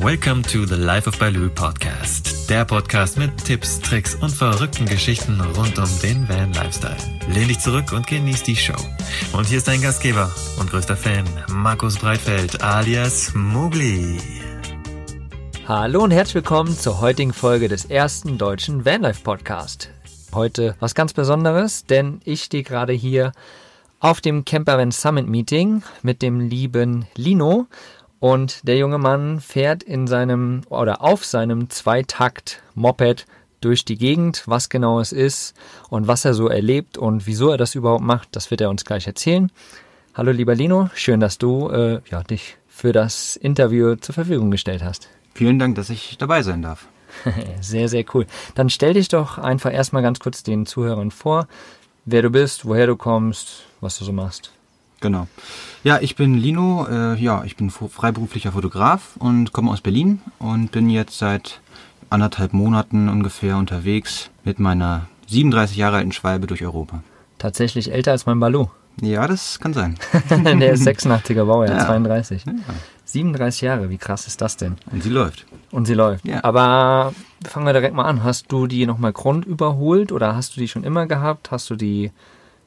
Welcome to the Life of Baloo Podcast. Der Podcast mit Tipps, Tricks und verrückten Geschichten rund um den Van Lifestyle. Lehn dich zurück und genieß die Show. Und hier ist dein Gastgeber und größter Fan, Markus Breitfeld alias Mugli. Hallo und herzlich willkommen zur heutigen Folge des ersten deutschen Vanlife Podcast. Heute was ganz Besonderes, denn ich stehe gerade hier auf dem Campervan Summit Meeting mit dem lieben Lino und der junge Mann fährt in seinem oder auf seinem Zweitakt-Moped durch die Gegend. Was genau es ist und was er so erlebt und wieso er das überhaupt macht, das wird er uns gleich erzählen. Hallo lieber Lino, schön, dass du äh, ja, dich für das Interview zur Verfügung gestellt hast. Vielen Dank, dass ich dabei sein darf. sehr, sehr cool. Dann stell dich doch einfach erstmal ganz kurz den Zuhörern vor, wer du bist, woher du kommst, was du so machst. Genau. Ja, ich bin Lino, äh, ja, ich bin freiberuflicher Fotograf und komme aus Berlin und bin jetzt seit anderthalb Monaten ungefähr unterwegs mit meiner 37 Jahre alten Schwalbe durch Europa. Tatsächlich älter als mein Balou. Ja, das kann sein. Der ist 86er Baujahr, ja. 32. Ja. 37 Jahre, wie krass ist das denn? Und sie läuft. Und sie läuft. Ja. Aber fangen wir direkt mal an. Hast du die nochmal Grund überholt oder hast du die schon immer gehabt? Hast du die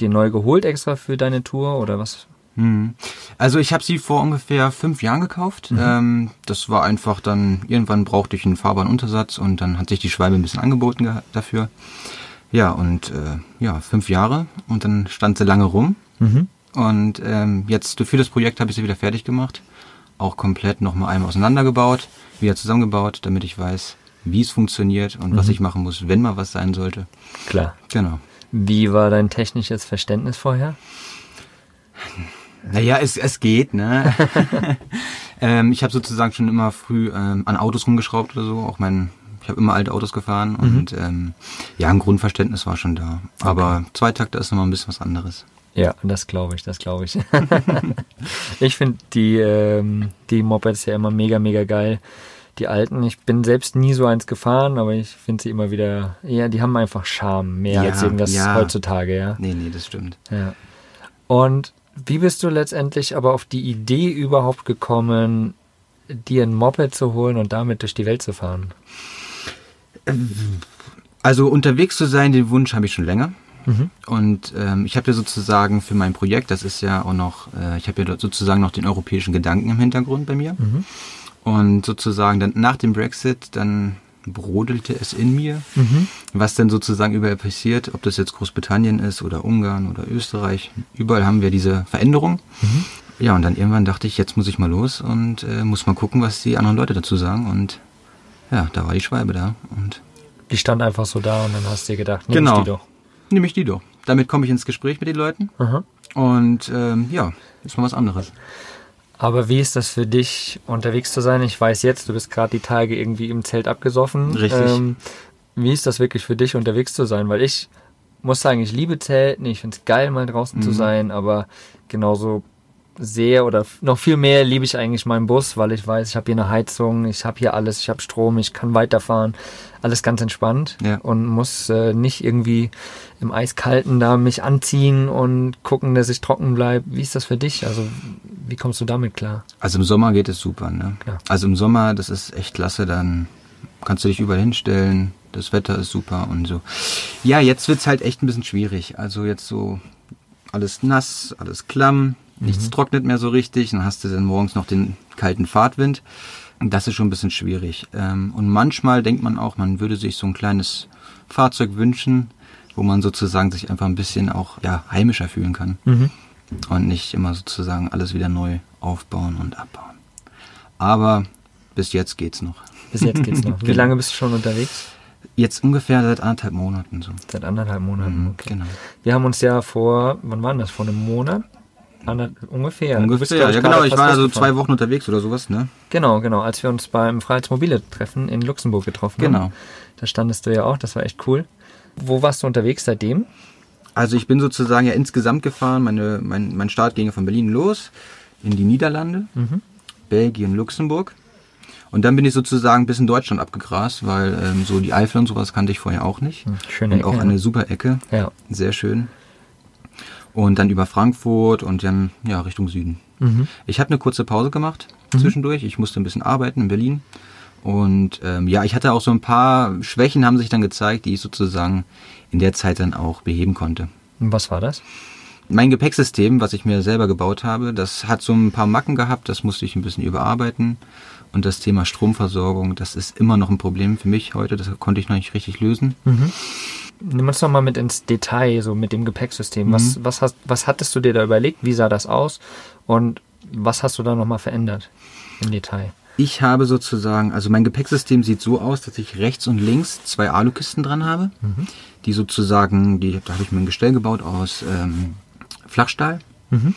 dir neu geholt extra für deine Tour oder was? Hm. Also ich habe sie vor ungefähr fünf Jahren gekauft. Mhm. Ähm, das war einfach dann, irgendwann brauchte ich einen fahrbaren Untersatz und dann hat sich die Schwalbe ein bisschen angeboten dafür. Ja, und äh, ja, fünf Jahre und dann stand sie lange rum. Mhm. Und ähm, jetzt für das Projekt habe ich sie wieder fertig gemacht. Auch komplett nochmal einmal auseinandergebaut, wieder zusammengebaut, damit ich weiß, wie es funktioniert und mhm. was ich machen muss, wenn mal was sein sollte. Klar. Genau. Wie war dein technisches Verständnis vorher? Naja, es, es geht, ne? ähm, ich habe sozusagen schon immer früh ähm, an Autos rumgeschraubt oder so. Auch mein, ich habe immer alte Autos gefahren mhm. und ähm, ja, ein Grundverständnis war schon da. Aber okay. Zweitakter ist nochmal ein bisschen was anderes. Ja, das glaube ich, das glaube ich. ich finde die, ähm, die Mopeds ja immer mega, mega geil die alten. Ich bin selbst nie so eins gefahren, aber ich finde sie immer wieder, ja, die haben einfach Charme, mehr ja, als irgendwas ja. heutzutage, ja. Nee, nee, das stimmt. Ja. Und wie bist du letztendlich aber auf die Idee überhaupt gekommen, dir ein Moped zu holen und damit durch die Welt zu fahren? Also unterwegs zu sein, den Wunsch habe ich schon länger. Mhm. Und ähm, ich habe ja sozusagen für mein Projekt, das ist ja auch noch, äh, ich habe ja sozusagen noch den europäischen Gedanken im Hintergrund bei mir. Mhm. Und sozusagen dann nach dem Brexit, dann brodelte es in mir, mhm. was denn sozusagen überall passiert, ob das jetzt Großbritannien ist oder Ungarn oder Österreich. Überall haben wir diese Veränderung. Mhm. Ja, und dann irgendwann dachte ich, jetzt muss ich mal los und äh, muss mal gucken, was die anderen Leute dazu sagen. Und ja, da war die Schwalbe da. Und die stand einfach so da und dann hast du dir gedacht, nimm genau, ich die doch. Nehme ich die doch. Damit komme ich ins Gespräch mit den Leuten. Mhm. Und ähm, ja, ist mal was anderes. Aber wie ist das für dich, unterwegs zu sein? Ich weiß jetzt, du bist gerade die Tage irgendwie im Zelt abgesoffen. Richtig. Ähm, wie ist das wirklich für dich, unterwegs zu sein? Weil ich muss sagen, ich liebe Zelten, ich finde es geil, mal draußen mhm. zu sein, aber genauso sehr oder noch viel mehr liebe ich eigentlich meinen Bus, weil ich weiß, ich habe hier eine Heizung, ich habe hier alles, ich habe Strom, ich kann weiterfahren, alles ganz entspannt ja. und muss äh, nicht irgendwie im Eiskalten da mich anziehen und gucken, dass ich trocken bleibe. Wie ist das für dich? Also wie kommst du damit klar? Also im Sommer geht es super, ne? Klar. Also im Sommer, das ist echt klasse, dann kannst du dich überall hinstellen, das Wetter ist super und so. Ja, jetzt wird's halt echt ein bisschen schwierig. Also jetzt so alles nass, alles klamm, nichts mhm. trocknet mehr so richtig, dann hast du dann morgens noch den kalten Fahrtwind. Das ist schon ein bisschen schwierig. Ähm, und manchmal denkt man auch, man würde sich so ein kleines Fahrzeug wünschen, wo man sozusagen sich einfach ein bisschen auch ja, heimischer fühlen kann. Mhm. Und nicht immer sozusagen alles wieder neu aufbauen und abbauen. Aber bis jetzt geht's noch. Bis jetzt geht's noch. Wie genau. lange bist du schon unterwegs? Jetzt ungefähr seit anderthalb Monaten so. Seit anderthalb Monaten, mhm, okay. Genau. Wir haben uns ja vor, wann war das? Vor einem Monat? Ander, ungefähr. Ungefähr, ja, ja genau. Ich war also zwei Wochen unterwegs oder sowas, ne? Genau, genau. Als wir uns beim Freiheitsmobile-Treffen in Luxemburg getroffen genau. haben. Genau. Da standest du ja auch, das war echt cool. Wo warst du unterwegs seitdem? Also ich bin sozusagen ja insgesamt gefahren. Meine, mein, mein Start ging von Berlin los in die Niederlande, mhm. Belgien, Luxemburg. Und dann bin ich sozusagen bis in Deutschland abgegrast, weil ähm, so die Eifel und sowas kannte ich vorher auch nicht. Hm, schöne und Ecke. auch eine super Ecke. Ja. Sehr schön. Und dann über Frankfurt und dann ja Richtung Süden. Mhm. Ich habe eine kurze Pause gemacht mhm. zwischendurch. Ich musste ein bisschen arbeiten in Berlin. Und ähm, ja, ich hatte auch so ein paar Schwächen haben sich dann gezeigt, die ich sozusagen in der Zeit dann auch beheben konnte. Und was war das? Mein Gepäcksystem, was ich mir selber gebaut habe, das hat so ein paar Macken gehabt, das musste ich ein bisschen überarbeiten. Und das Thema Stromversorgung, das ist immer noch ein Problem für mich heute, das konnte ich noch nicht richtig lösen. Mhm. Nimm uns doch mal mit ins Detail, so mit dem Gepäcksystem. Mhm. Was, was, hast, was hattest du dir da überlegt? Wie sah das aus? Und was hast du da nochmal verändert im Detail? Ich habe sozusagen, also mein Gepäcksystem sieht so aus, dass ich rechts und links zwei Alukisten dran habe, mhm. die sozusagen, die, da habe ich mir ein Gestell gebaut aus ähm, Flachstahl. Mhm.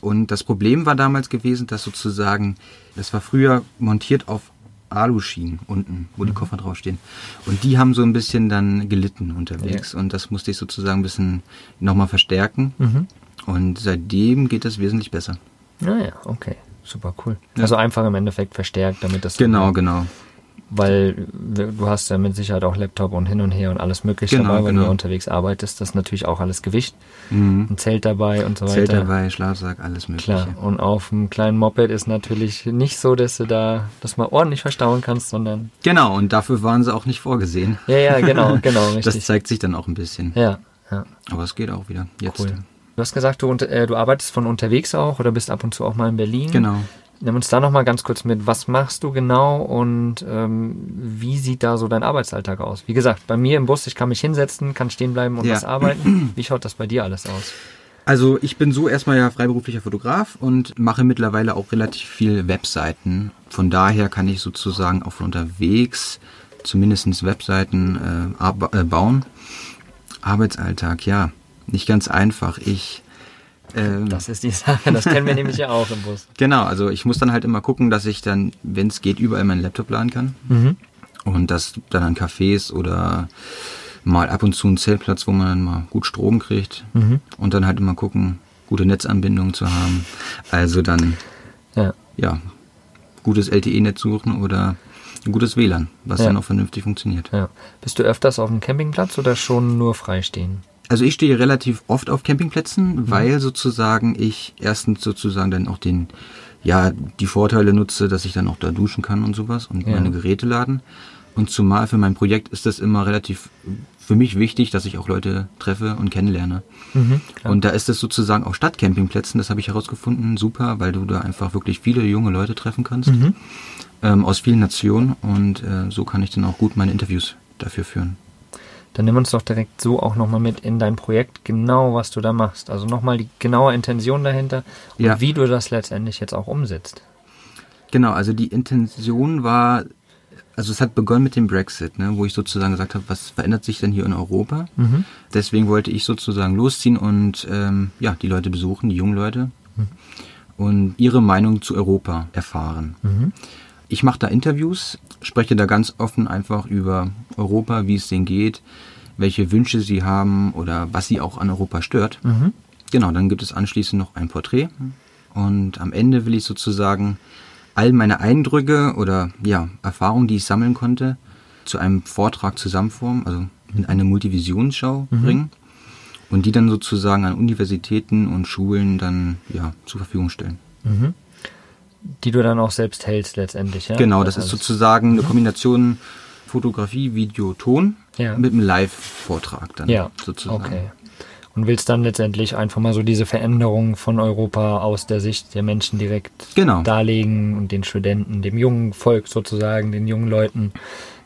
Und das Problem war damals gewesen, dass sozusagen, das war früher montiert auf Aluschienen unten, wo mhm. die Koffer draufstehen. Und die haben so ein bisschen dann gelitten unterwegs. Ja. Und das musste ich sozusagen ein bisschen nochmal verstärken. Mhm. Und seitdem geht das wesentlich besser. Naja, ah okay. Super cool. Ja. Also einfach im Endeffekt verstärkt, damit das. Genau, genau weil du hast ja mit Sicherheit auch Laptop und hin und her und alles mögliche genau, dabei, wenn genau. du unterwegs arbeitest. Das ist natürlich auch alles Gewicht. Mhm. Ein Zelt dabei und so weiter. Zelt dabei, Schlafsack, alles mögliche. Klar. Und auf einem kleinen Moped ist natürlich nicht so, dass du da das mal ordentlich verstauen kannst, sondern... Genau, und dafür waren sie auch nicht vorgesehen. Ja, ja, genau, genau, richtig. Das zeigt sich dann auch ein bisschen. Ja, ja. Aber es geht auch wieder, jetzt. Cool. Du hast gesagt, du, äh, du arbeitest von unterwegs auch oder bist ab und zu auch mal in Berlin. Genau. Nimm uns da nochmal ganz kurz mit. Was machst du genau und ähm, wie sieht da so dein Arbeitsalltag aus? Wie gesagt, bei mir im Bus, ich kann mich hinsetzen, kann stehen bleiben und ja. was arbeiten. Wie schaut das bei dir alles aus? Also ich bin so erstmal ja freiberuflicher Fotograf und mache mittlerweile auch relativ viel Webseiten. Von daher kann ich sozusagen auch von unterwegs zumindest Webseiten äh, äh, bauen. Arbeitsalltag, ja, nicht ganz einfach. Ich ähm, das ist die Sache, das kennen wir nämlich ja auch im Bus. Genau, also ich muss dann halt immer gucken, dass ich dann, wenn es geht, überall meinen Laptop laden kann. Mhm. Und das dann an Cafés oder mal ab und zu einen Zeltplatz, wo man dann mal gut Strom kriegt. Mhm. Und dann halt immer gucken, gute Netzanbindungen zu haben. Also dann, ja, ja gutes LTE-Netz suchen oder ein gutes WLAN, was ja. dann auch vernünftig funktioniert. Ja. Bist du öfters auf dem Campingplatz oder schon nur freistehen? Also ich stehe relativ oft auf Campingplätzen, mhm. weil sozusagen ich erstens sozusagen dann auch den, ja, die Vorteile nutze, dass ich dann auch da duschen kann und sowas und ja. meine Geräte laden. Und zumal für mein Projekt ist das immer relativ für mich wichtig, dass ich auch Leute treffe und kennenlerne. Mhm, und da ist es sozusagen auf Stadtcampingplätzen, das habe ich herausgefunden, super, weil du da einfach wirklich viele junge Leute treffen kannst mhm. ähm, aus vielen Nationen und äh, so kann ich dann auch gut meine Interviews dafür führen. Dann nimm uns doch direkt so auch nochmal mit in dein Projekt, genau was du da machst. Also nochmal die genaue Intention dahinter und ja. wie du das letztendlich jetzt auch umsetzt. Genau, also die Intention war, also es hat begonnen mit dem Brexit, ne, wo ich sozusagen gesagt habe, was verändert sich denn hier in Europa? Mhm. Deswegen wollte ich sozusagen losziehen und ähm, ja, die Leute besuchen, die jungen Leute, mhm. und ihre Meinung zu Europa erfahren. Mhm. Ich mache da Interviews, spreche da ganz offen einfach über Europa, wie es denen geht, welche Wünsche sie haben oder was sie auch an Europa stört. Mhm. Genau, dann gibt es anschließend noch ein Porträt und am Ende will ich sozusagen all meine Eindrücke oder ja, Erfahrungen, die ich sammeln konnte, zu einem Vortrag zusammenformen, also in eine Multivisionsschau mhm. bringen und die dann sozusagen an Universitäten und Schulen dann ja zur Verfügung stellen. Mhm die du dann auch selbst hältst letztendlich. Ja? Genau, das, das ist sozusagen eine Kombination Fotografie, Video, Ton ja. mit einem Live-Vortrag dann ja. sozusagen. Okay. Und willst dann letztendlich einfach mal so diese Veränderung von Europa aus der Sicht der Menschen direkt genau. darlegen und den Studenten, dem jungen Volk sozusagen, den jungen Leuten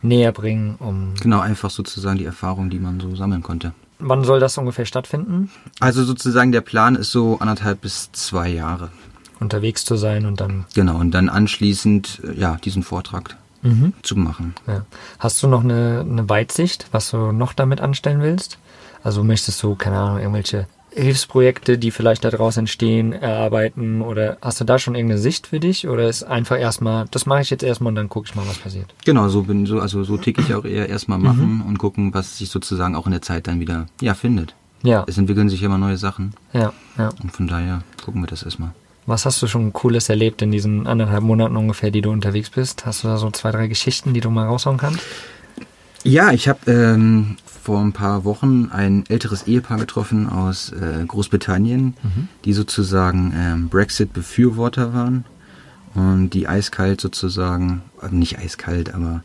näher bringen, um. Genau, einfach sozusagen die Erfahrung, die man so sammeln konnte. Wann soll das ungefähr stattfinden? Also sozusagen der Plan ist so anderthalb bis zwei Jahre unterwegs zu sein und dann. Genau, und dann anschließend äh, ja, diesen Vortrag mhm. zu machen. Ja. Hast du noch eine, eine Weitsicht, was du noch damit anstellen willst? Also möchtest du, keine Ahnung, irgendwelche Hilfsprojekte, die vielleicht daraus entstehen, erarbeiten oder hast du da schon irgendeine Sicht für dich oder ist einfach erstmal, das mache ich jetzt erstmal und dann gucke ich mal, was passiert? Genau, so bin so, also so ticke ich auch eher erstmal machen mhm. und gucken, was sich sozusagen auch in der Zeit dann wieder ja findet. Ja. Es entwickeln sich immer neue Sachen. Ja, ja. Und von daher gucken wir das erstmal. Was hast du schon Cooles erlebt in diesen anderthalb Monaten ungefähr, die du unterwegs bist? Hast du da so zwei, drei Geschichten, die du mal raushauen kannst? Ja, ich habe ähm, vor ein paar Wochen ein älteres Ehepaar getroffen aus äh, Großbritannien, mhm. die sozusagen ähm, Brexit-Befürworter waren und die eiskalt sozusagen, äh, nicht eiskalt, aber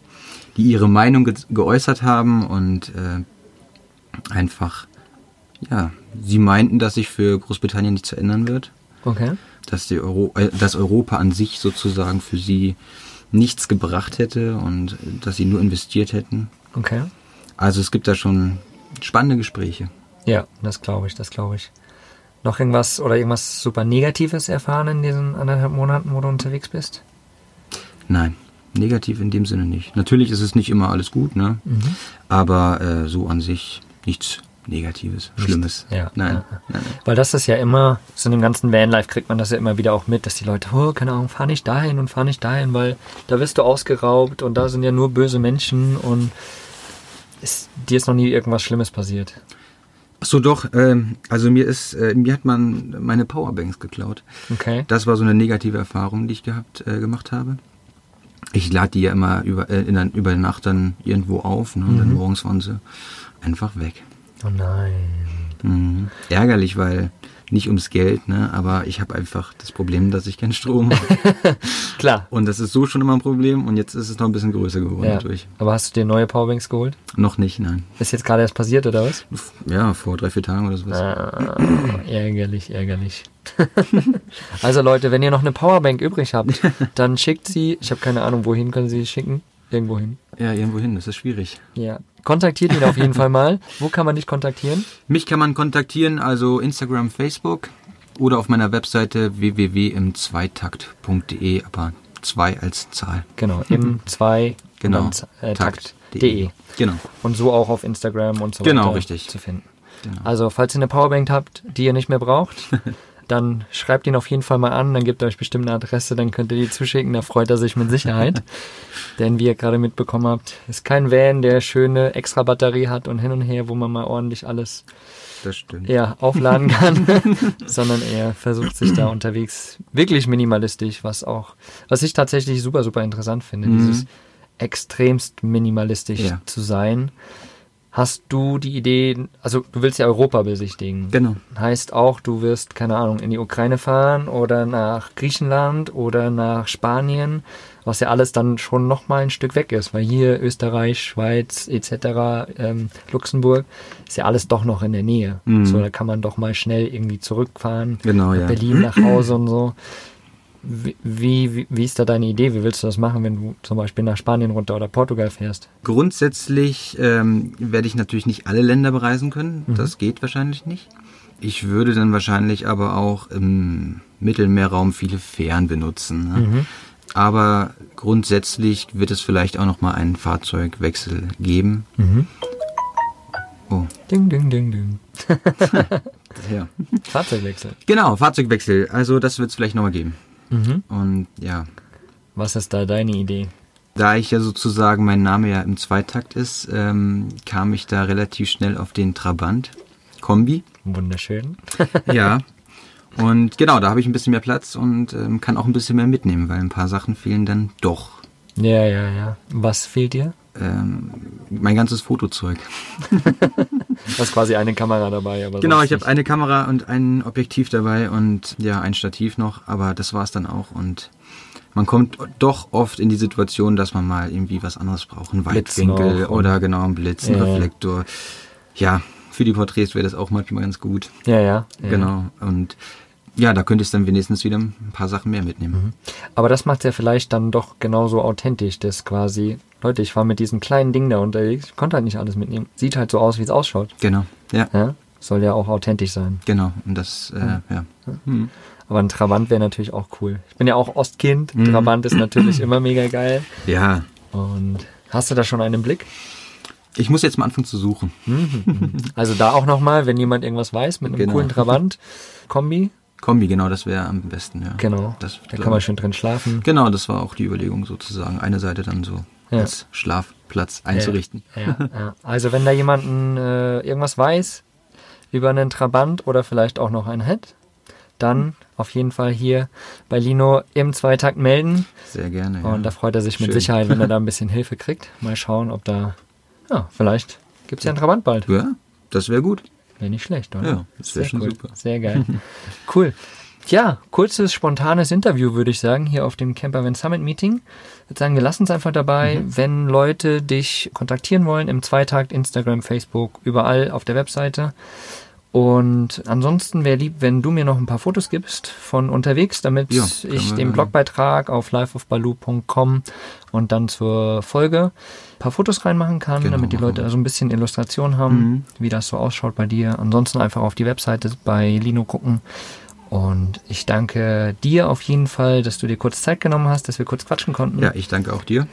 die ihre Meinung ge geäußert haben und äh, einfach, ja, sie meinten, dass sich für Großbritannien nichts ändern wird. Okay. Dass, die Euro äh, dass Europa an sich sozusagen für sie nichts gebracht hätte und dass sie nur investiert hätten. Okay. Also es gibt da schon spannende Gespräche. Ja, das glaube ich, das glaube ich. Noch irgendwas oder irgendwas super Negatives erfahren in diesen anderthalb Monaten, wo du unterwegs bist? Nein, negativ in dem Sinne nicht. Natürlich ist es nicht immer alles gut, ne? Mhm. Aber äh, so an sich nichts Negatives. Schlimmes. Ja, nein, ja. nein, nein. Weil das ist ja immer, so in dem ganzen Vanlife kriegt man das ja immer wieder auch mit, dass die Leute, oh, keine Ahnung, fahr nicht dahin und fahr nicht dahin, weil da wirst du ausgeraubt und da sind ja nur böse Menschen und ist, dir ist noch nie irgendwas Schlimmes passiert. Ach so doch, ähm, also mir ist, äh, mir hat man meine Powerbanks geklaut. Okay. Das war so eine negative Erfahrung, die ich gehabt, äh, gemacht habe. Ich lade die ja immer über, äh, in, über Nacht dann irgendwo auf ne, und mhm. dann morgens waren sie einfach weg. Oh nein. Mhm. Ärgerlich, weil nicht ums Geld, ne? aber ich habe einfach das Problem, dass ich keinen Strom habe. Klar. Und das ist so schon immer ein Problem und jetzt ist es noch ein bisschen größer geworden ja. durch. Aber hast du dir neue Powerbanks geholt? Noch nicht, nein. Ist jetzt gerade erst passiert oder was? Ja, vor drei, vier Tagen oder sowas. Ah, ärgerlich, ärgerlich. also Leute, wenn ihr noch eine Powerbank übrig habt, dann schickt sie, ich habe keine Ahnung, wohin können sie schicken? Irgendwo hin. Ja, irgendwo hin, das ist schwierig. Ja. Kontaktiert ihn auf jeden Fall mal. Wo kann man dich kontaktieren? Mich kann man kontaktieren, also Instagram, Facebook oder auf meiner Webseite www.im2takt.de, aber 2 als Zahl. Genau, im 2 genau, äh, Takt.de. Genau. Und so auch auf Instagram und so genau, weiter richtig. zu finden. Genau. Also, falls ihr eine Powerbank habt, die ihr nicht mehr braucht, dann schreibt ihn auf jeden Fall mal an, dann gibt er euch bestimmt eine Adresse, dann könnt ihr die zuschicken, da freut er sich mit Sicherheit. Denn wie ihr gerade mitbekommen habt, ist kein Van, der schöne extra Batterie hat und hin und her, wo man mal ordentlich alles ja, aufladen kann, sondern er versucht sich da unterwegs wirklich minimalistisch, was auch, was ich tatsächlich super, super interessant finde, mhm. dieses extremst minimalistisch ja. zu sein. Hast du die Idee, also du willst ja Europa besichtigen. Genau. Heißt auch, du wirst, keine Ahnung, in die Ukraine fahren oder nach Griechenland oder nach Spanien, was ja alles dann schon nochmal ein Stück weg ist, weil hier Österreich, Schweiz etc., ähm, Luxemburg, ist ja alles doch noch in der Nähe. Mhm. So, da kann man doch mal schnell irgendwie zurückfahren. Genau, ja. Berlin nach Hause und so. Wie, wie, wie ist da deine Idee? Wie willst du das machen, wenn du zum Beispiel nach Spanien runter oder Portugal fährst? Grundsätzlich ähm, werde ich natürlich nicht alle Länder bereisen können. Mhm. Das geht wahrscheinlich nicht. Ich würde dann wahrscheinlich aber auch im Mittelmeerraum viele Fähren benutzen. Ne? Mhm. Aber grundsätzlich wird es vielleicht auch noch mal einen Fahrzeugwechsel geben. Mhm. Oh. Ding, ding, ding, ding. ja. Fahrzeugwechsel. Genau, Fahrzeugwechsel. Also das wird es vielleicht noch mal geben. Mhm. Und ja. Was ist da deine Idee? Da ich ja sozusagen mein Name ja im Zweitakt ist, ähm, kam ich da relativ schnell auf den Trabant Kombi. Wunderschön. ja. Und genau, da habe ich ein bisschen mehr Platz und ähm, kann auch ein bisschen mehr mitnehmen, weil ein paar Sachen fehlen dann doch. Ja, ja, ja. Was fehlt dir? Ähm, mein ganzes Fotozeug. du hast quasi eine Kamera dabei. Aber genau, ich habe eine Kamera und ein Objektiv dabei und ja, ein Stativ noch, aber das war es dann auch und man kommt doch oft in die Situation, dass man mal irgendwie was anderes braucht, einen Weitwinkel oder genau einen Blitz, einen ja, Reflektor. Ja, für die Porträts wäre das auch manchmal ganz gut. Ja, ja. Genau. Und ja, da könnte ich dann wenigstens wieder ein paar Sachen mehr mitnehmen. Mhm. Aber das macht ja vielleicht dann doch genauso authentisch, dass quasi, Leute, ich war mit diesem kleinen Ding da unterwegs, ich konnte halt nicht alles mitnehmen. Sieht halt so aus, wie es ausschaut. Genau, ja. ja. Soll ja auch authentisch sein. Genau, und das, äh, ja. ja. Mhm. Aber ein Trabant wäre natürlich auch cool. Ich bin ja auch Ostkind. Mhm. Trabant ist natürlich immer mega geil. Ja. Und hast du da schon einen Blick? Ich muss jetzt mal anfangen zu suchen. Mhm. Also da auch nochmal, wenn jemand irgendwas weiß, mit einem genau. coolen Trabant, Kombi, genau, das wäre am besten, ja. Genau. Das, da kann man schön drin schlafen. Genau, das war auch die Überlegung sozusagen, eine Seite dann so ja. als Schlafplatz einzurichten. Ja, ja, Also wenn da jemanden äh, irgendwas weiß über einen Trabant oder vielleicht auch noch einen Head, dann auf jeden Fall hier bei Lino im Zweitakt melden. Sehr gerne. Und da freut er sich mit Sicherheit, wenn er da ein bisschen Hilfe kriegt. Mal schauen, ob da Ja, vielleicht gibt es ja einen Trabant bald. Ja, das wäre gut. Wäre nicht schlecht, oder? Ja, das wäre schon cool. super. Sehr geil. cool. Ja, kurzes, spontanes Interview, würde ich sagen, hier auf dem Campervan Summit Meeting. Ich würde sagen, wir lassen es einfach dabei, mhm. wenn Leute dich kontaktieren wollen, im Zweitakt, Instagram, Facebook, überall auf der Webseite. Und ansonsten wäre lieb, wenn du mir noch ein paar Fotos gibst von unterwegs, damit ja, ich den Blogbeitrag auf liveofbaloo.com und dann zur Folge ein paar Fotos reinmachen kann, genau, damit die Leute also ein bisschen Illustration haben, mhm. wie das so ausschaut bei dir. Ansonsten einfach auf die Webseite bei Lino gucken. Und ich danke dir auf jeden Fall, dass du dir kurz Zeit genommen hast, dass wir kurz quatschen konnten. Ja, ich danke auch dir.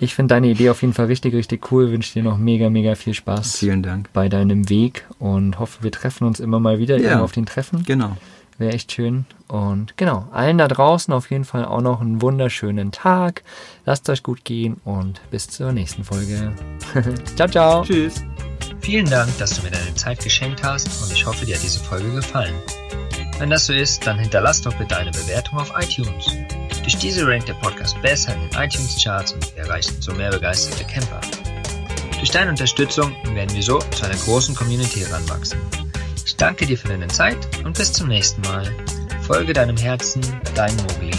Ich finde deine Idee auf jeden Fall richtig, richtig cool. Wünsche dir noch mega, mega viel Spaß. Vielen Dank. Bei deinem Weg und hoffe, wir treffen uns immer mal wieder ja, auf den Treffen. Genau. Wäre echt schön. Und genau, allen da draußen auf jeden Fall auch noch einen wunderschönen Tag. Lasst euch gut gehen und bis zur nächsten Folge. ciao, ciao. Tschüss. Vielen Dank, dass du mir deine Zeit geschenkt hast und ich hoffe, dir hat diese Folge gefallen. Wenn das so ist, dann hinterlass doch bitte eine Bewertung auf iTunes. Durch diese rankt der Podcast besser in den iTunes-Charts und wir erreichen so mehr begeisterte Camper. Durch deine Unterstützung werden wir so zu einer großen Community heranwachsen. Ich danke dir für deine Zeit und bis zum nächsten Mal. Folge deinem Herzen, dein Mogli.